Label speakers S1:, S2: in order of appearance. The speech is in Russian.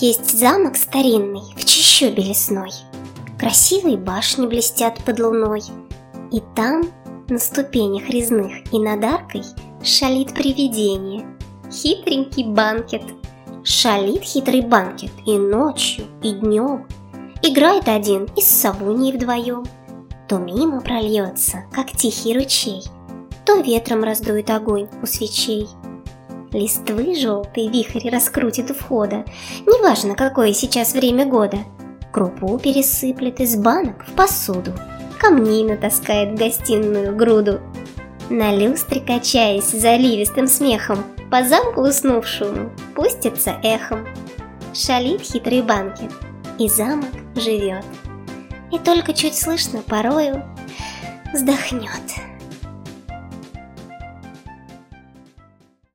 S1: Есть замок старинный в чащобе лесной. Красивые башни блестят под луной. И там, на ступенях резных и над аркой, шалит привидение. Хитренький банкет. Шалит хитрый банкет и ночью, и днем. Играет один и с совуньей вдвоем. То мимо прольется, как тихий ручей, То ветром раздует огонь у свечей. Листвы желтый вихрь раскрутит у входа, Неважно, какое сейчас время года. Крупу пересыплет из банок в посуду, Камней натаскает в гостиную груду. На люстре, качаясь заливистым смехом, По замку уснувшему пустится эхом. Шалит хитрый банкет, и замок живет. И только чуть слышно порою вздохнет.